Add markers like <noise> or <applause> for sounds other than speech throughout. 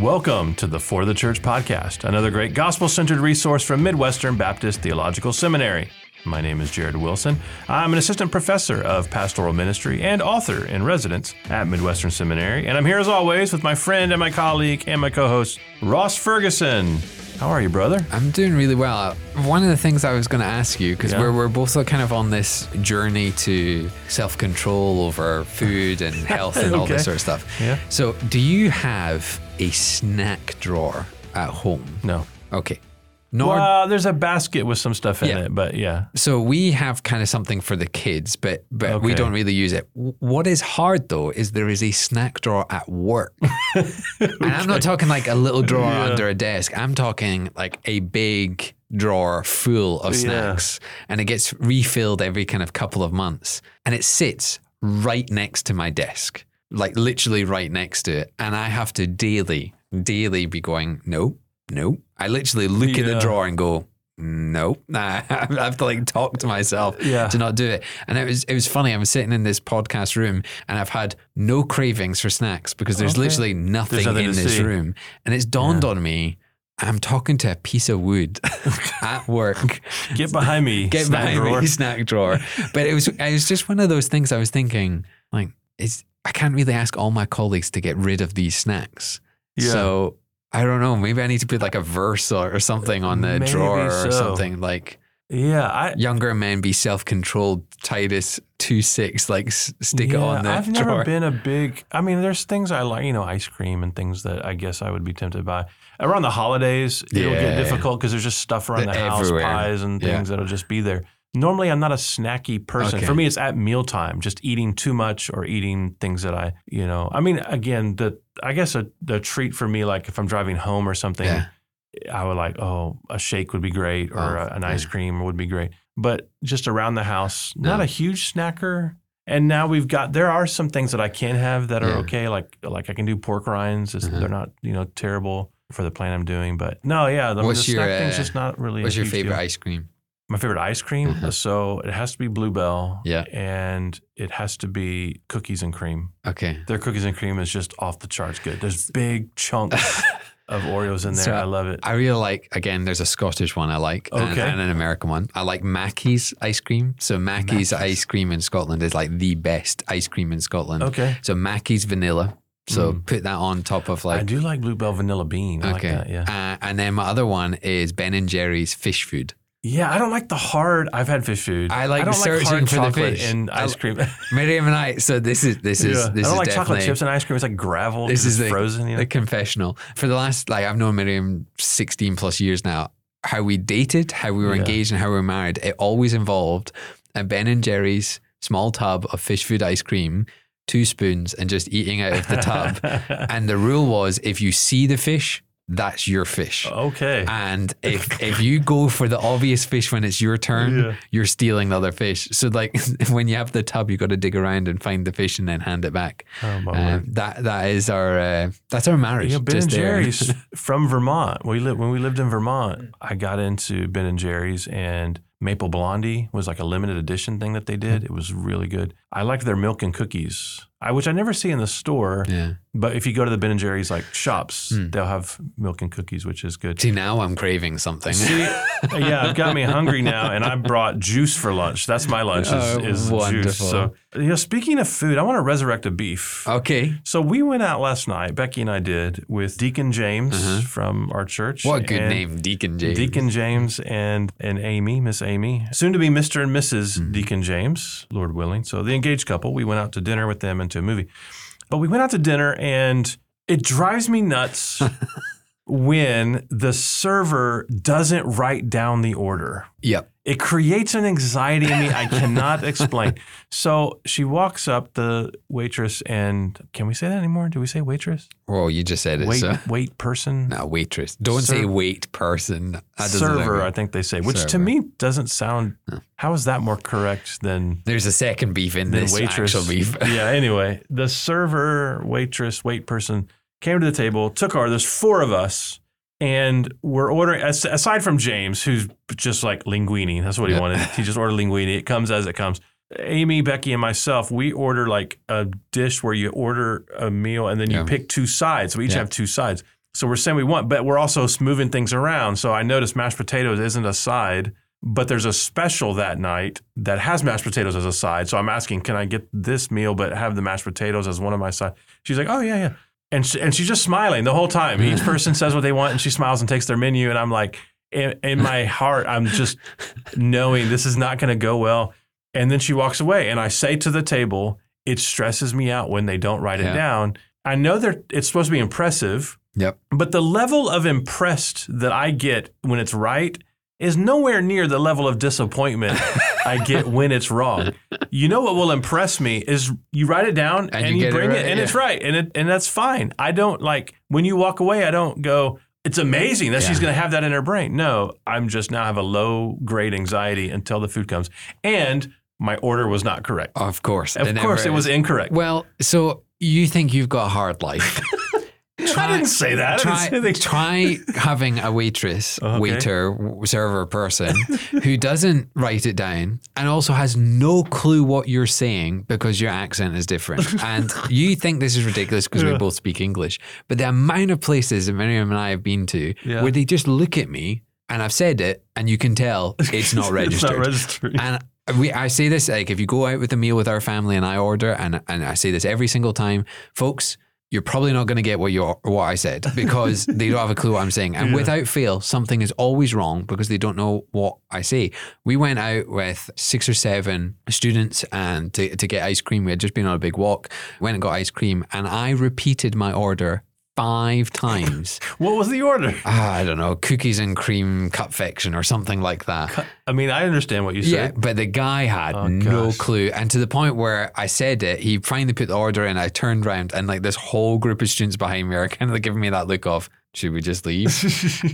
Welcome to the For the Church podcast, another great gospel centered resource from Midwestern Baptist Theological Seminary. My name is Jared Wilson. I'm an assistant professor of pastoral ministry and author in residence at Midwestern Seminary, and I'm here as always with my friend and my colleague and my co host, Ross Ferguson. How are you, brother? I'm doing really well. One of the things I was going to ask you, because Yeah. we're, we're both kind of on this journey to self control over food and <laughs> health and all this sort of stuff. Yeah. So, do you have a snack drawer at home? No. Okay. Nor Well, there's a basket with some stuff in Yeah. it, but yeah. So we have kind of something for the kids, but but we don't really use it. What is hard though is there is a snack drawer at work, <laughs> and I'm not talking like a little drawer Yeah. under a desk. I'm talking like a big drawer full of Yeah. snacks, and it gets refilled every kind of couple of months, and it sits right next to my desk, like literally right next to it, and I have to daily, daily be going no, no. I literally look at the drawer and go. Nope. <laughs> Nah, I have to like talk to myself Yeah. to not do it. And it was it was funny. I'm sitting in this podcast room and I've had no cravings for snacks because there's Okay. literally nothing, nothing in this see. room. And it's dawned on me I'm talking to a piece of wood <laughs> at work. Get behind me. <laughs> Get snack behind drawer. me, snack drawer. But it was it was just one of those things I was thinking, like, it's I can't really ask all my colleagues to get rid of these snacks. Yeah. So I don't know. Maybe I need to put like a verse or, or something on the Maybe drawer so. or something like Yeah, I, younger men be self-controlled titus 2 6 like s- stick it on the I've drawer never been a big. I mean, there's things I like, you know, ice cream and things that I guess I would be tempted by. Around the holidays, it'll get difficult because there's just stuff around the They're house, everywhere. pies and Yeah. things that'll just be there. Normally, I'm not a snacky person. Okay. For me, it's at mealtime, just eating too much or eating things that I, you know. I mean, again, the I guess a the treat for me, like if I'm driving home or something, Yeah. I would like, oh, a shake would be great, or Oh, a, an ice yeah. cream would be great. But just around the house, No. not a huge snacker. And now we've got there are some things that I can have that are Yeah. okay, like like I can do pork rinds. Uh-huh. They're not you know terrible for the plan I'm doing. But no, yeah, mean, What's the your, snack thing's uh, just not really. what's your favorite deal. ice cream My favorite ice cream. Uh-huh. So it has to be Blue Bell. Yeah. and it has to be cookies and cream. okay Their cookies and cream is just off the charts good. There's big chunks <laughs> of Oreos in there. So, I love it. i really like again there's a scottish one i like and- Okay. and, an american one i like Mackie's ice cream so Mackie's, Mackie's. ice cream in scotland is like the best ice cream in scotland Okay. so Mackie's vanilla so Mm. put that on top of like. I do like Blue Bell Vanilla Bean. I okay like that. Yeah. uh, and then my other one is ben and jerry's fish food Yeah, I don't like the hard. I've had fish food. I like don't searching hard for the fish. I ice cream. <laughs> miriam and i so this is this is Yeah. this I don't like chocolate chips and ice cream. It's like gravel. This is the- frozen. You know? the confessional. For the last, like, I've known Miriam 16 plus years now. How we dated, how we were Yeah. engaged, and how we were married, it always involved a Ben and Jerry's small tub of fish food ice cream, two spoons, and just eating out of the tub. <laughs> and the rule was if you see the fish, that's your fish. okay. And <laughs> if if you go for the obvious fish when it's your turn, Yeah. you're stealing the other fish. So like <laughs> when you have the tub, you got to dig around and find the fish and then hand it back. oh my Um, that that is our uh, that's our marriage. Yeah, Ben and. Jerry's <laughs> from Vermont. We lived when we lived in Vermont. I got into Ben and Jerry's and Maple Blondie was like a limited edition thing that they did. Mm. It was really good. I liked their milk and cookies, I, which I never see in the store. Yeah. But if you go to the Ben and Jerry's like shops, Hmm. they'll have milk and cookies, which is good. See now I'm craving something. See, <laughs> yeah, it got me hungry now, and I brought juice for lunch. That's my lunch is, Oh, is juice. So, you know, speaking of food, I want to resurrect a beef. okay. So we went out last night. Becky and I did with Deacon James Uh-huh. from our church. What a good name, Deacon James. Deacon James and and Amy, Miss Amy, soon to be Mr. and missus Mm-hmm. Deacon James, Lord willing. So the engaged couple. We went out to dinner with them and to a movie. But we went out to dinner and it drives me nuts <laughs> when the server doesn't write down the order. Yep. It creates an anxiety in me I cannot explain. <laughs> So she walks up, the waitress, and can we say that anymore? Do we say waitress? Well, you just said it. Wait, so. wait person? No, waitress. Don't Ser- say wait person. Server. I think they say, which to me doesn't sound. How is that more correct than There's a second beef in this waitress? actual beef. <laughs> yeah. Anyway, the server, waitress, wait person came to the table, took our. There's four of us, and we're ordering. Aside from James, who's just like linguine. That's what he Yeah. wanted. He just ordered linguine. It comes as it comes. Amy, Becky, and myself, we order like a dish where you order a meal and then you pick two sides. So we each Yeah. have two sides. So we're saying we want, but we're also moving things around. So I noticed mashed potatoes isn't a side, but there's a special that night that has mashed potatoes as a side. So I'm asking, can I get this meal but have the mashed potatoes as one of my sides? She's like, oh yeah, yeah. And she, and she's just smiling the whole time. Each person says what they want, and she smiles and takes their menu. And I'm like, in, in my <laughs> heart, I'm just knowing this is not going to go well. And then she walks away, and I say to the table, it stresses me out when they don't write Yeah. it down. I know they're it's supposed to be impressive, Yep. but the level of impressed that I get when it's right is nowhere near the level of disappointment <laughs> I get when it's wrong. You know what will impress me is you write it down and, you you, get it bring it, and yeah. it's right and it and that's fine. I don't like when you walk away. I don't go. It's amazing that she's going to have that in her brain. No, I'm just now have a low grade anxiety until the food comes, and my order was not correct. Of course. Of course, it was incorrect. Well, so you think you've got a hard life. <laughs> I didn't say that. Try, <laughs> try having a waitress, oh, Okay. waiter, server person who doesn't write it down and also has no clue what you're saying because your accent is different. <laughs> And you think this is ridiculous because we both speak English. But the amount of places that Miriam and I have been to Yeah. where they just look at me and I've said it and you can tell <laughs> it's not registered. It's not registered. And we, I say this like if you go out with a meal with our family and I order, and and I say this every single time, folks, you're probably not going to get what you what I said because <laughs> they don't have a clue what I'm saying. And Yeah. without fail, something is always wrong because they don't know what I say. We went out with six or seven students and to, to get ice cream. We had just been on a big walk, went and got ice cream, and I repeated my order five times. <laughs> what was the order? ah, I don't know, cookies and cream cupfection or something like that. I mean, I understand what you Yeah, said. but the guy had Oh, no clue. And to the point where I said it, he finally put the order in. I turned around and like this whole group of students behind me are kind of like giving me that look of, should we just leave?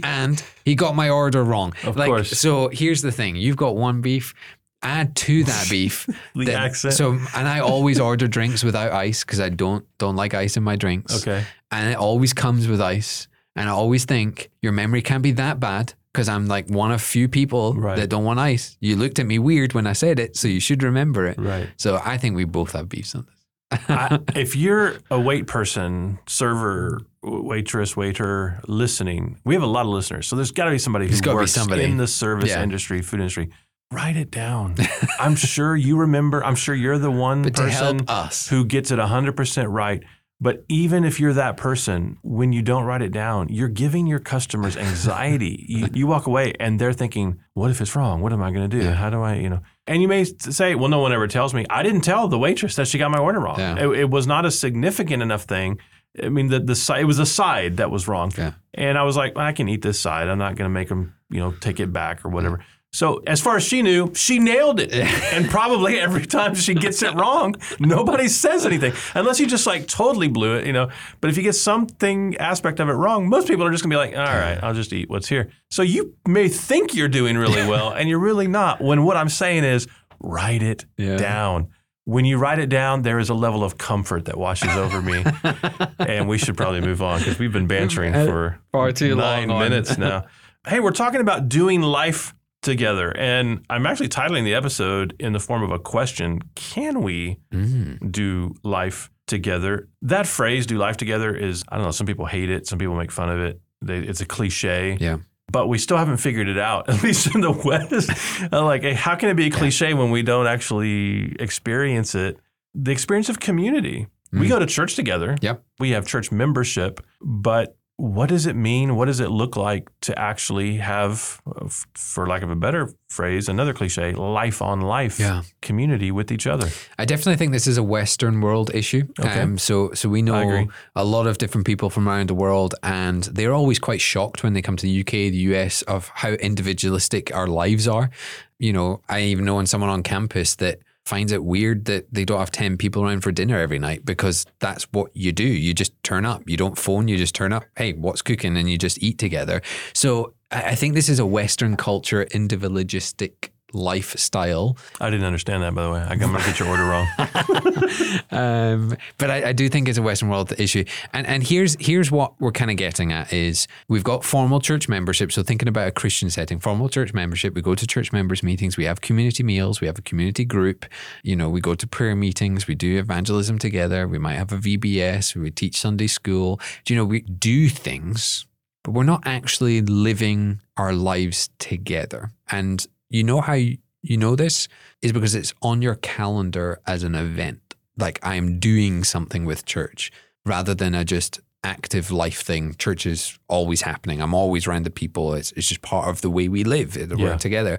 <laughs> and he got my order wrong. Of like, course. So here's the thing you've got one beef. Add to that <laughs> beef The that- accent. So, and I always <laughs> order drinks without ice because I don't don't like ice in my drinks Okay. and it always comes with ice. And I always think your memory can't be that bad because I'm like one of few people Right. that don't want ice. You looked at me weird when I said it, so you should remember it. Right. So I think we both have beefs on this. I, <laughs> if you're a wait person, server, waitress, waiter, listening, we have a lot of listeners. So there's got to be somebody who There's gotta be works somebody. in the service Yeah. industry, food industry. Write it down. <laughs> I'm sure you remember. I'm sure you're the one But person who gets it 100% right. But even if you're that person, when you don't write it down, you're giving your customers anxiety. <laughs> you, you walk away and they're thinking, what if it's wrong? What am I going to do? Yeah. How do I, you know? And you may say, well, no one ever tells me. I didn't tell the waitress that she got my order wrong. Yeah. It, it was not a significant enough thing. I mean, the, the it was a side that was wrong. Yeah. And I was like, I can eat this side. I'm not going to make them, you know, take it back or whatever. So as far as she knew, she nailed it. <laughs> and probably every time she gets it wrong, nobody says anything unless you just like totally blew it, you know. But if you get something aspect of it wrong, most people are just gonna be like, all right, I'll just eat what's here. So you may think you're doing really well, <laughs> and you're really not. When what I'm saying is, write it Yeah. down. When you write it down, there is a level of comfort that washes over me, <laughs> and we should probably move on because we've been bantering for Far too nine long on. minutes now. hey, we're talking about doing life together, and I'm actually titling the episode in the form of a question: Can we Mm. do life together? That phrase, "do life together," is I don't know. Some people hate it. Some people make fun of it. They, it's a cliche. Yeah. But we still haven't figured it out, <laughs> at least in the West. Like, hey, how can it be a cliche when we don't actually experience it? The experience of community. We Mm. go to church together. Yep. We have church membership, but what does it mean? What does it look like to actually have, uh, for lack of a better phrase, another cliche, life on life Yeah. community with each other? I definitely think this is a Western world issue. Okay. Um, so, so we know a lot of different people from around the world, and they're always quite shocked when they come to the UK, the US, of how individualistic our lives are. You know, I even know someone on campus that finds it weird that they don't have 10 people around for dinner every night because that's what you do. You just turn up. You don't phone, you just turn up. Hey, what's cooking? And you just eat together. So I think this is a Western culture, individualistic lifestyle. I didn't understand that, by the way. I'm going to get your order wrong. <laughs> um, but I, I, do think it's a Western world issue. And and here's here's what we're kind of getting at is we've got formal church membership. So thinking about a Christian setting, formal church membership, we go to church members meetings, we have community meals, we have a community group. You know, we go to prayer meetings, we do evangelism together. We might have a VBS, we teach Sunday school. Do you know we do things, but we're not actually living our lives together. And you know how you, you know this is because it's on your calendar as an event like I'm doing something with church rather than a just active life thing. Church is always happening. I'm always around the people. It's, it's just part of the way we live. We're yeah. together.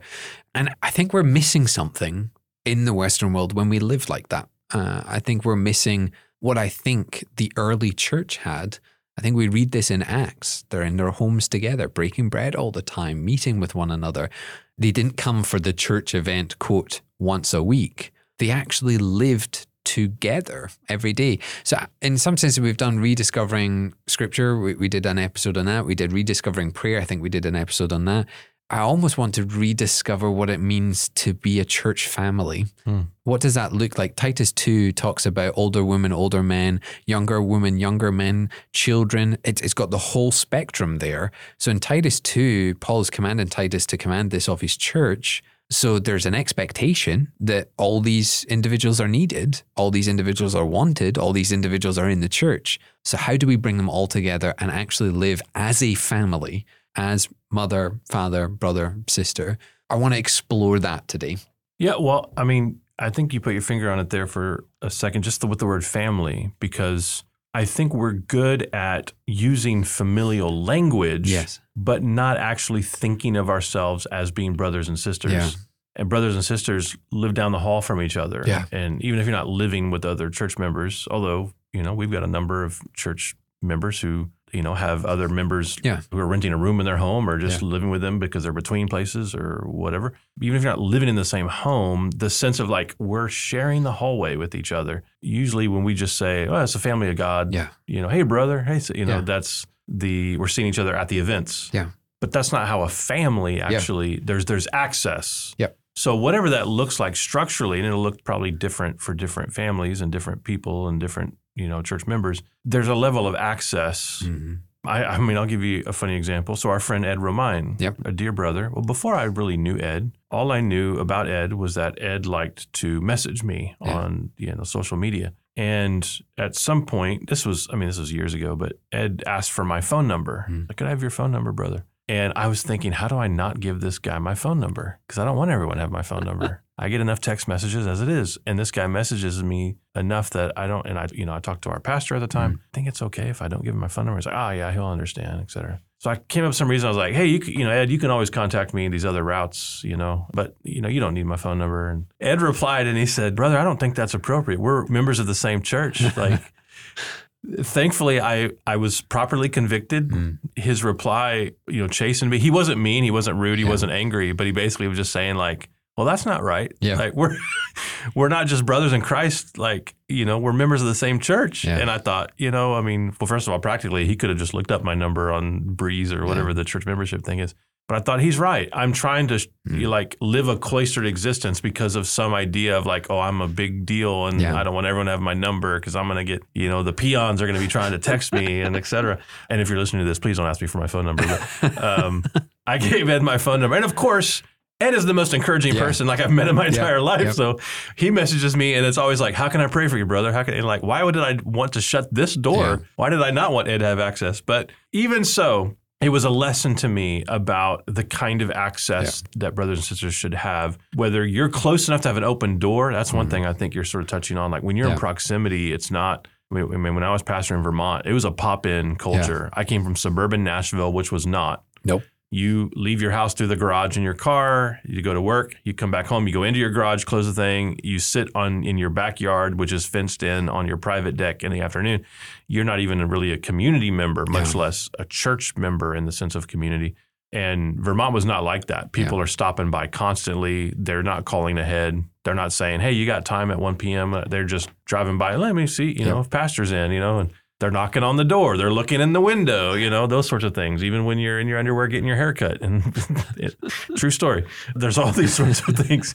And I think we're missing something in the Western world when we live like that. Uh, I think we're missing what I think the early church had. I think we read this in Acts. They're in their homes together, breaking bread all the time, meeting with one another. They didn't come for the church event, quote, once a week. They actually lived together every day. So, in some sense, we've done rediscovering scripture. We, we, did an episode on that. We did rediscovering prayer. I think we did an episode on that. I almost want to rediscover what it means to be a church family. Hmm. What does that look like? Titus 2 talks about older women, older men, younger women, younger men, children. It, it's got the whole spectrum there. So in Titus 2, Paul is commanding Titus to command this of his church. So there's an expectation that all these individuals are needed, all these individuals are wanted, all these individuals are in the church. So, how do we bring them all together and actually live as a family, as mother, father, brother, sister? I want to explore that today. Yeah, well, I mean, I think you put your finger on it there for a second, just with the word family, because I think we're good at using familial language, yes. but not actually thinking of ourselves as being brothers and sisters. Yeah. And brothers and sisters live down the hall from each other. Yeah. And even if you're not living with other church members, although, you know, we've got a number of church members who you know, have other members yeah. who are renting a room in their home or just yeah. living with them because they're between places or whatever. Even if you're not living in the same home, the sense of like we're sharing the hallway with each other. Usually, when we just say, "Oh, it's a family of God," yeah, you know, hey brother, hey, you know, yeah. that's the we're seeing each other at the events. Yeah, but that's not how a family actually. There's there's access. Yep. So whatever that looks like structurally, and it'll look probably different for different families and different people and different you know church members there's a level of access mm-hmm. I, I, mean i'll give you a funny example so our friend ed romine yep. a dear brother well before i really knew ed all i knew about ed was that ed liked to message me yeah. on you know social media and at some point this was i mean this was years ago but ed asked for my phone number mm. could i have your phone number brother and I was thinking, how do I not give this guy my phone number? Because I don't want everyone to have my phone number. <laughs> I get enough text messages as it is, and this guy messages me enough that I don't. And I, you know, I talked to our pastor at the time. Mm. I think it's okay if I don't give him my phone number. He's like, oh yeah, he'll understand, etc. So I came up with some reason. I was like, hey, you, you know, Ed, you can always contact me in these other routes, you know, but you know, you don't need my phone number. And Ed replied, and he said, brother, I don't think that's appropriate. We're members of the same church, <laughs> like. Thankfully, I, I was properly convicted. Mm. His reply, you know, chastened me. He wasn't mean. He wasn't rude. He yeah. wasn't angry. But he basically was just saying like, well, that's not right. Yeah. Like we're <laughs> we're not just brothers in Christ. Like you know, we're members of the same church. Yeah. And I thought, you know, I mean, well, first of all, practically, he could have just looked up my number on Breeze or whatever yeah. the church membership thing is. But I thought he's right. I'm trying to mm. like live a cloistered existence because of some idea of like, oh, I'm a big deal and yeah. I don't want everyone to have my number because I'm going to get, you know, the peons are going to be trying to text me and et cetera. And if you're listening to this, please don't ask me for my phone number. But um, <laughs> I gave Ed my phone number. And of course, Ed is the most encouraging yeah. person like I've met in my entire yeah. life. Yep. So he messages me and it's always like, how can I pray for you, brother? How can and like, why would I want to shut this door? Yeah. Why did I not want Ed to have access? But even so, it was a lesson to me about the kind of access yeah. that brothers and sisters should have. Whether you're close enough to have an open door, that's one mm-hmm. thing I think you're sort of touching on. Like when you're yeah. in proximity, it's not. I mean, when I was pastor in Vermont, it was a pop-in culture. Yeah. I came from suburban Nashville, which was not. Nope. You leave your house through the garage in your car. You go to work. You come back home. You go into your garage, close the thing. You sit on in your backyard, which is fenced in, on your private deck in the afternoon. You're not even really a community member, much yeah. less a church member in the sense of community. And Vermont was not like that. People yeah. are stopping by constantly. They're not calling ahead. They're not saying, "Hey, you got time at 1 p.m." They're just driving by. Let me see, you yeah. know, if pastor's in, you know, and they're knocking on the door, they're looking in the window, you know, those sorts of things. Even when you're in your underwear getting your hair cut, and <laughs> it, true story. There's all these <laughs> sorts of things,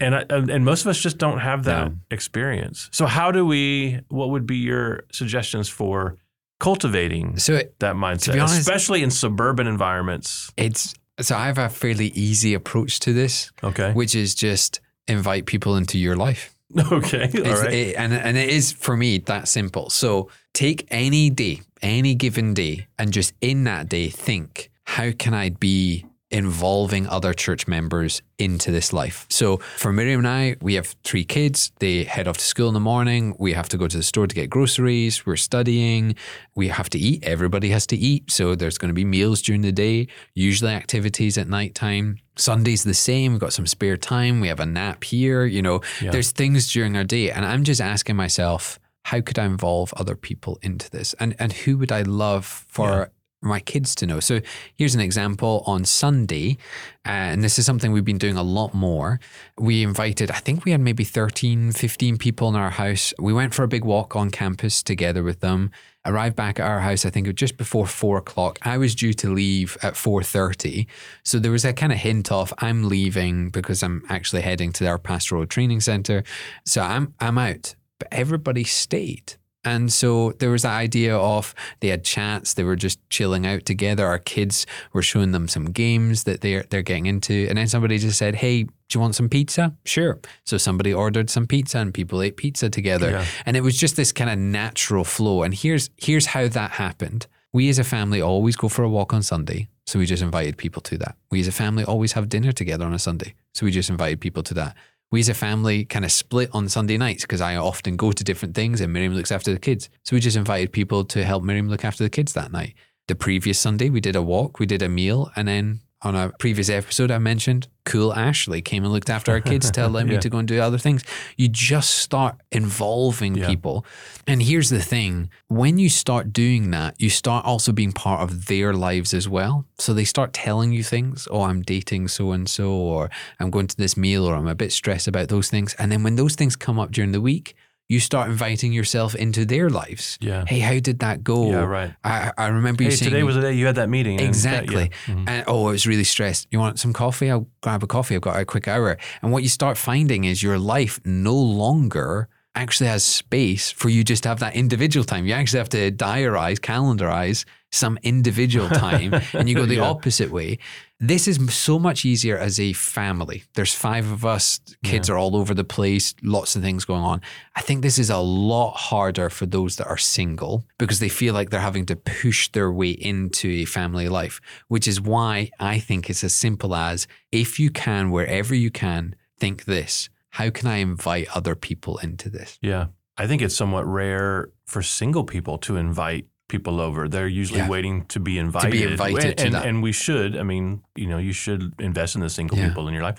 and I, and most of us just don't have that No. experience. So how do we? What would be your suggestions for cultivating So it, that mindset, honest- especially in suburban environments? it's so I have a fairly easy approach to this, Okay, which is just invite people into your life. <laughs> okay, all right, it- and and it is for me that simple. So take any day, any given day, and just in that day think, how can I be involving other church members into this life? So for Miriam and I, we have three kids. They head off to school in the morning. We have to go to the store to get groceries. We're studying. We have to eat. Everybody has to eat. So there's going to be meals during the day, usually activities at nighttime. Sunday's the same. We've got some spare time. We have a nap here. You know, Yeah. there's things during our day. And I'm just asking myself, how could I involve other people into this? And and who would I love for my kids to know? So here's an example on Sunday, uh, and this is something we've been doing a lot more. We invited, I think we had maybe 13, 15 people in our house. We went for a big walk on campus together with them. Arrived back at our house, I think it was just before four o'clock. I was due to leave at four thirty, so there was a kind of hint of I'm leaving because I'm actually heading to our pastoral training center. So I'm I'm out, but everybody stayed. And so there was that idea of they had chats, they were just chilling out together. Our kids were showing them some games that they're they're getting into. And then somebody just said, Hey, do you want some pizza? Sure. So somebody ordered some pizza and people ate pizza together. Yeah. And it was just this kind of natural flow. And here's here's how that happened. We as a family always go for a walk on Sunday. So we just invited people to that. We as a family always have dinner together on a Sunday. So we just invited people to that. We as a family kind of split on Sunday nights because I often go to different things and Miriam looks after the kids. So we just invited people to help Miriam look after the kids that night. The previous Sunday, we did a walk, we did a meal, and then on a previous episode, I mentioned cool Ashley came and looked after our kids <laughs> to allow me Yeah. to go and do other things. You just start involving Yeah. people. And here's the thing when you start doing that, you start also being part of their lives as well. So they start telling you things. Oh, I'm dating so and so, or I'm going to this meal, or I'm a bit stressed about those things. And then when those things come up during the week, you start inviting yourself into their lives. Yeah. Hey, how did that go? Yeah, right. I, I remember you Hey, saying today was the day you had that meeting. and that- Exactly. yeah. Mhm. And oh, I was really stressed. You want some coffee? I'll grab a coffee. I've got a quick hour. And what you start finding is your life no longer actually has space for you just to have that individual time. You actually have to diarize, calendarize some individual <laughs> time and you go the Yeah. opposite way. This is so much easier as a family. There's five of us, kids are all over the place, lots of things going on. I think this is a lot harder for those that are single because they feel like they're having to push their way into a family life, which is why I think it's as simple as if you can, wherever you can, think this how can I invite other people into this? Yeah. I think it's somewhat rare for single people to invite people over. They're usually Yeah. waiting to be invited. invited and, to and, we should. I mean, you know, you should invest in the single Yeah. people in your life.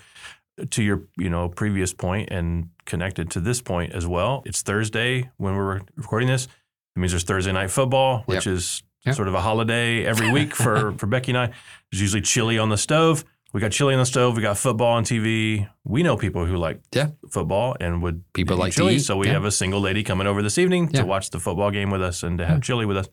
To your, you know, previous point and connected to this point as well. It's Thursday when we're recording this. It means there's Thursday night football, which is Yep. sort of a holiday every week <laughs> for for Becky and I. There's usually chili on the stove. We got chili on the stove. We got football on TV. We know people who like Yeah. football and would People like to chili. So we yeah. have a single lady coming over this evening Yeah. to watch the football game with us and to have hmm. chili with us.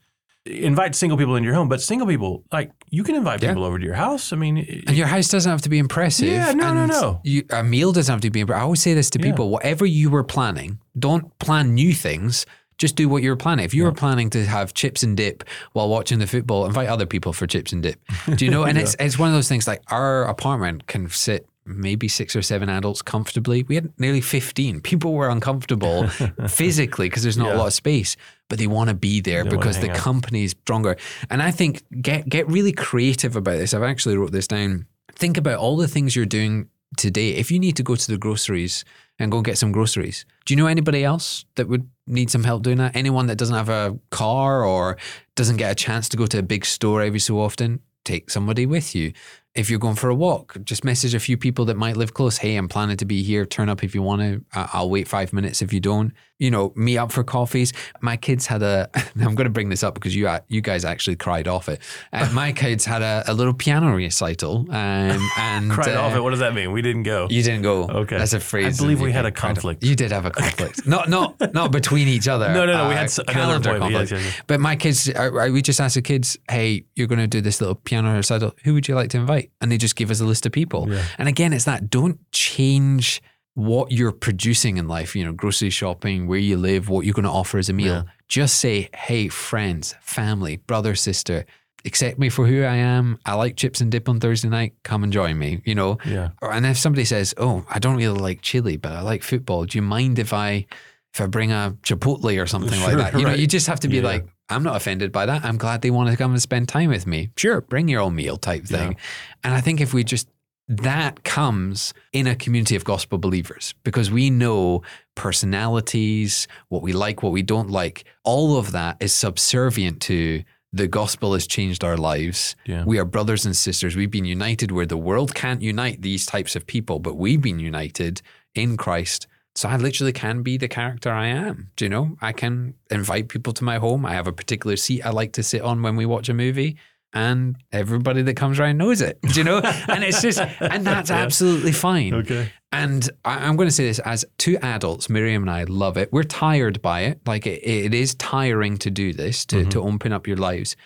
Invite single people into your home, but single people like you can invite Yeah. people over to your house. I mean, it- And your house doesn't have to be impressive. Yeah, no, no, and no. You, a meal doesn't have to be. I always say this to Yeah. people whatever you were planning, don't plan new things. Just do what you were planning. If you were planning to have chips and dip while watching the football, invite other people for chips and dip. Do you know? And <laughs> it's it's one of those things like our apartment can sit maybe six or seven adults comfortably. We had nearly 15. <laughs> People were uncomfortable <laughs> physically because there's not Yeah. a lot of space, but they want to be there They because the company is stronger. And I think get get really creative about this. I've actually wrote this down. Think about all the things you're doing today. If you need to go to the groceries and go and get some groceries, do you know anybody else that would need some help doing that? Anyone that doesn't have a car or doesn't get a chance to go to a big store every so often? Take somebody with you. If you're going for a walk, just message a few people that might live close. Hey, I'm planning to be here. Turn up if you want to. I- I'll wait five minutes if you don't. you know, meet up for coffees. My kids had a, <laughs> I'm going to bring this up because you you guys actually cried off it. Uh, my <laughs> kids had a, a, little piano recital. Um, <laughs> and cried uh, off it. What does that mean? We didn't go. You didn't go. Okay. That's a phrase. I believe we had a conflict. You did have a conflict. not, not, not between each other. No, no, no. Uh, we had a calendar conflict. Yes, yes, yes. But my kids, we just asked the kids, hey, you're going to do this little piano recital. Who would you like to invite? And they just give us a list of people. Yeah. And again, it's that don't change what you're producing in life, you know, grocery shopping, where you live, what you're going to offer as a meal. Yeah. Just say, hey, friends, family, brother, sister, accept me for who I am. I like chips and dip on Thursday night. Come and join me, you know? Yeah. And if somebody says, oh, I don't really like chili, but I like football, do you mind if I if I bring a Chipotle or something sure, like that? You right. know, you just have to be yeah. like, I'm not offended by that. I'm glad they want to come and spend time with me. Sure, bring your own meal type thing. Yeah. And I think if we just that comes in a community of gospel believers because we know personalities, what we like, what we don't like, all of that is subservient to the gospel has changed our lives. Yeah. We are brothers and sisters. We've been united where the world can't unite these types of people, but we've been united in Christ. So I literally can be the character I am. Do you know? I can invite people to my home. I have a particular seat I like to sit on when we watch a movie and everybody that comes around knows it, do you know? <laughs> and it's just, and that's yeah. absolutely fine. Okay. And I, am going to say this as two adults, Miriam and I love it. We're tired by it. Like it, it is tiring to do this, to, mm-hmm. to open up your lives.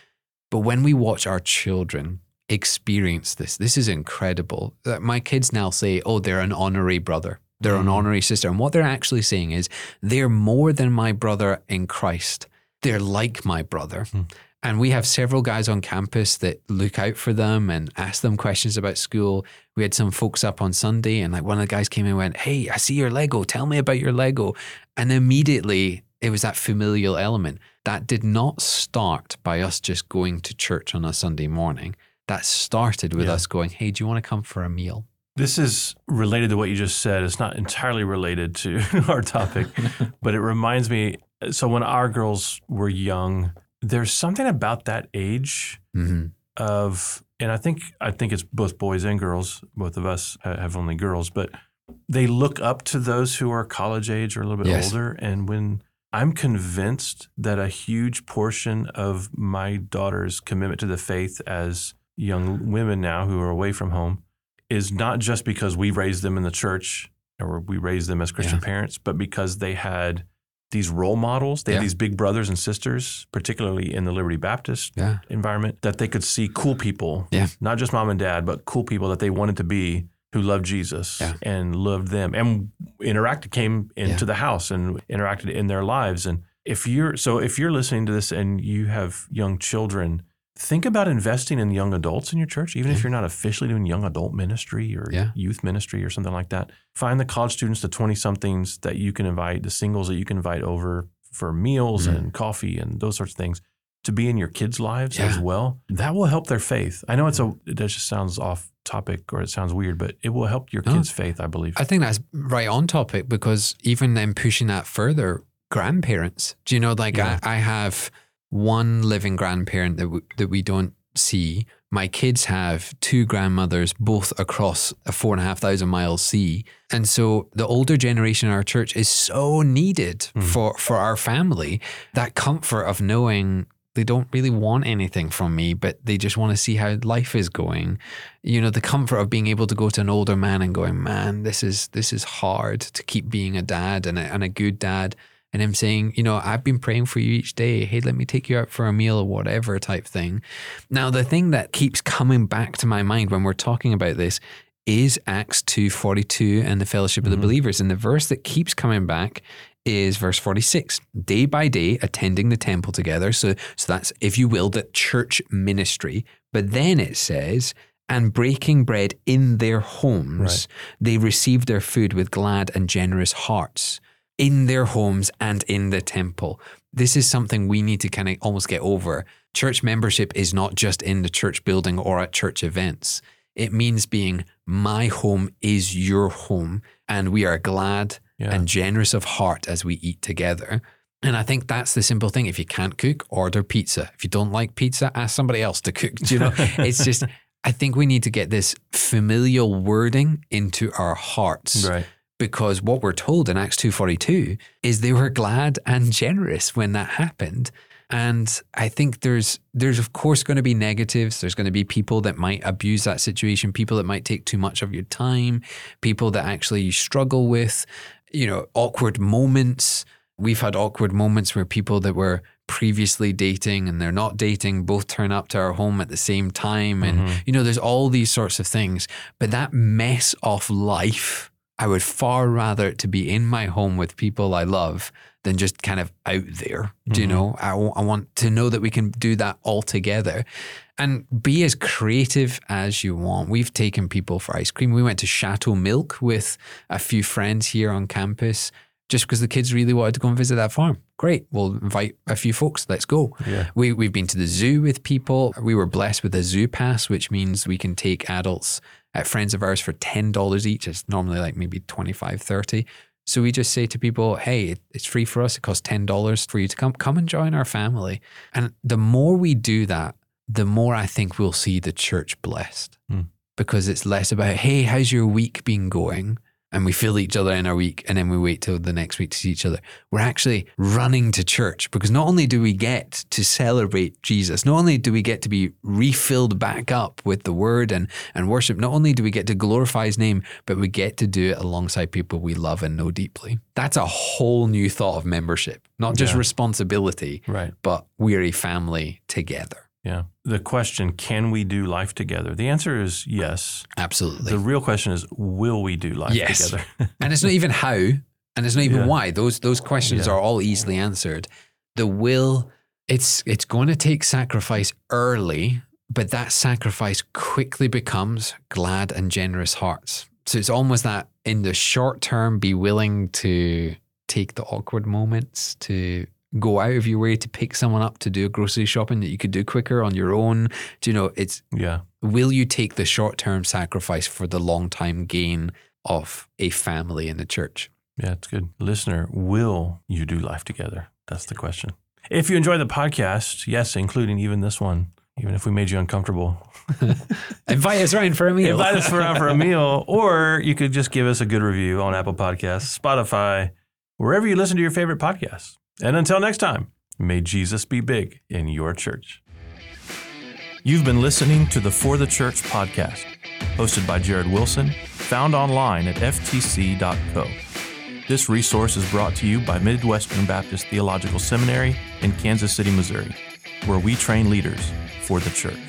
But when we watch our children experience this, this is incredible. My kids now say, oh, they're an honorary brother. They're mm-hmm. an honorary sister. And what they're actually saying is, they're more than my brother in Christ. They're like my brother. Mm-hmm. And we have several guys on campus that look out for them and ask them questions about school. We had some folks up on Sunday, and like one of the guys came in and went, Hey, I see your Lego. Tell me about your Lego. And immediately it was that familial element. That did not start by us just going to church on a Sunday morning. That started with yeah. us going, Hey, do you want to come for a meal? This is related to what you just said. It's not entirely related to <laughs> our topic, <laughs> but it reminds me. So, when our girls were young, there's something about that age mm-hmm. of, and I think I think it's both boys and girls. Both of us have only girls, but they look up to those who are college age or a little bit yes. older. And when I'm convinced that a huge portion of my daughter's commitment to the faith as young women now who are away from home is not just because we raised them in the church or we raised them as Christian yeah. parents, but because they had these role models. They yeah. had these big brothers and sisters, particularly in the Liberty Baptist yeah. environment, that they could see cool people, yeah. not just mom and dad, but cool people that they wanted to be who loved Jesus and loved them and interacted, came into the house and interacted in their lives. And if you're so if you're listening to this and you have young children, think about investing in young adults in your church, even yeah. if you're not officially doing young adult ministry or yeah. youth ministry or something like that. Find the college students, the 20 somethings that you can invite, the singles that you can invite over for meals mm-hmm. and coffee and those sorts of things to be in your kids' lives yeah. as well. That will help their faith. I know it's a, it just sounds off topic or it sounds weird, but it will help your kids' faith, I believe. I think that's right on topic because even then pushing that further, grandparents, do you know, like I, I have one living grandparent that we, that we don't see. My kids have two grandmothers, both across a four and a half thousand mile sea, and so the older generation in our church is so needed mm. for for our family. That comfort of knowing they don't really want anything from me, but they just want to see how life is going. You know, the comfort of being able to go to an older man and going, "Man, this is this is hard to keep being a dad and a, and a good dad." And him saying, you know, I've been praying for you each day. Hey, let me take you out for a meal or whatever type thing. Now, the thing that keeps coming back to my mind when we're talking about this is Acts 2:42 and the fellowship mm-hmm. of the mm-hmm. believers. And the verse that keeps coming back is verse 46 day by day attending the temple together so so that's if you will the church ministry but then it says and breaking bread in their homes right. they received their food with glad and generous hearts in their homes and in the temple. This is something we need to kind of almost get over. Church membership is not just in the church building or at church events. It means being my home is your home, and we are glad yeah. and generous of heart as we eat together. And I think that's the simple thing. If you can't cook, order pizza. If you don't like pizza, ask somebody else to cook. Do you know, <laughs> it's just, I think we need to get this familial wording into our hearts. Right because what we're told in Acts 2:42 is they were glad and generous when that happened. And I think there's there's of course going to be negatives. There's going to be people that might abuse that situation, people that might take too much of your time, people that actually struggle with, you know, awkward moments. We've had awkward moments where people that were previously dating and they're not dating both turn up to our home at the same time and Mhm. you know there's all these sorts of things. But that mess of life I would far rather to be in my home with people I love than just kind of out there. Do you Mhm. know? I, w- I want to know that we can do that all together and be as creative as you want. We've taken people for ice cream. We went to Shatto Milk with a few friends here on campus just because the kids really wanted to go and visit that farm. Great. We'll invite a few folks. Let's go. Yeah. We, we've been to the zoo with people. We were blessed with a zoo pass, which means we can take adults at friends of ours for $10 each. It's normally like maybe 25, 30. So we just say to people, hey, it's free for us. It costs $10 for you to come. Come and join our family. And the more we do that, the more I think we'll see the church blessed. Hmm. Because it's less about, hey, how's your week been going? And we fill each other in our week and then we wait till the next week to see each other. We're actually running to church because not only do we get to celebrate Jesus, not only do we get to be refilled back up with the word and, and worship, not only do we get to glorify his name, but we get to do it alongside people we love and know deeply. That's a whole new thought of membership, not just Yeah. responsibility, Right. but we're a family together. Yeah. The question, can we do life together? The answer is yes. Absolutely. The real question is, will we do life Yes. together? <laughs> and it's not even how, and it's not even Yeah. why. Those those questions Yeah. are all easily answered. The will, it's it's going to take sacrifice early, but that sacrifice quickly becomes glad and generous hearts. So it's almost that in the short term, be willing to take the awkward moments, to go out of your way to pick someone up to do a grocery shopping that you could do quicker on your own. Do you know it's yeah. will you take the short term sacrifice for the long time gain of a family in the church? Yeah, it's good. Listener, will you do life together? That's the question. If you enjoy the podcast, yes, including even this one, even if we made you uncomfortable, <laughs> <laughs> Invite us around for a meal. invite us around for a meal, <laughs> or you could just give us a good review on Apple Podcasts, Spotify, wherever you listen to your favorite podcasts. And until next time, may Jesus be big in your church. You've been listening to the For the Church podcast, hosted by Jared Wilson, found online at ftc.co. This resource is brought to you by Midwestern Baptist Theological Seminary in Kansas City, Missouri, where we train leaders for the church.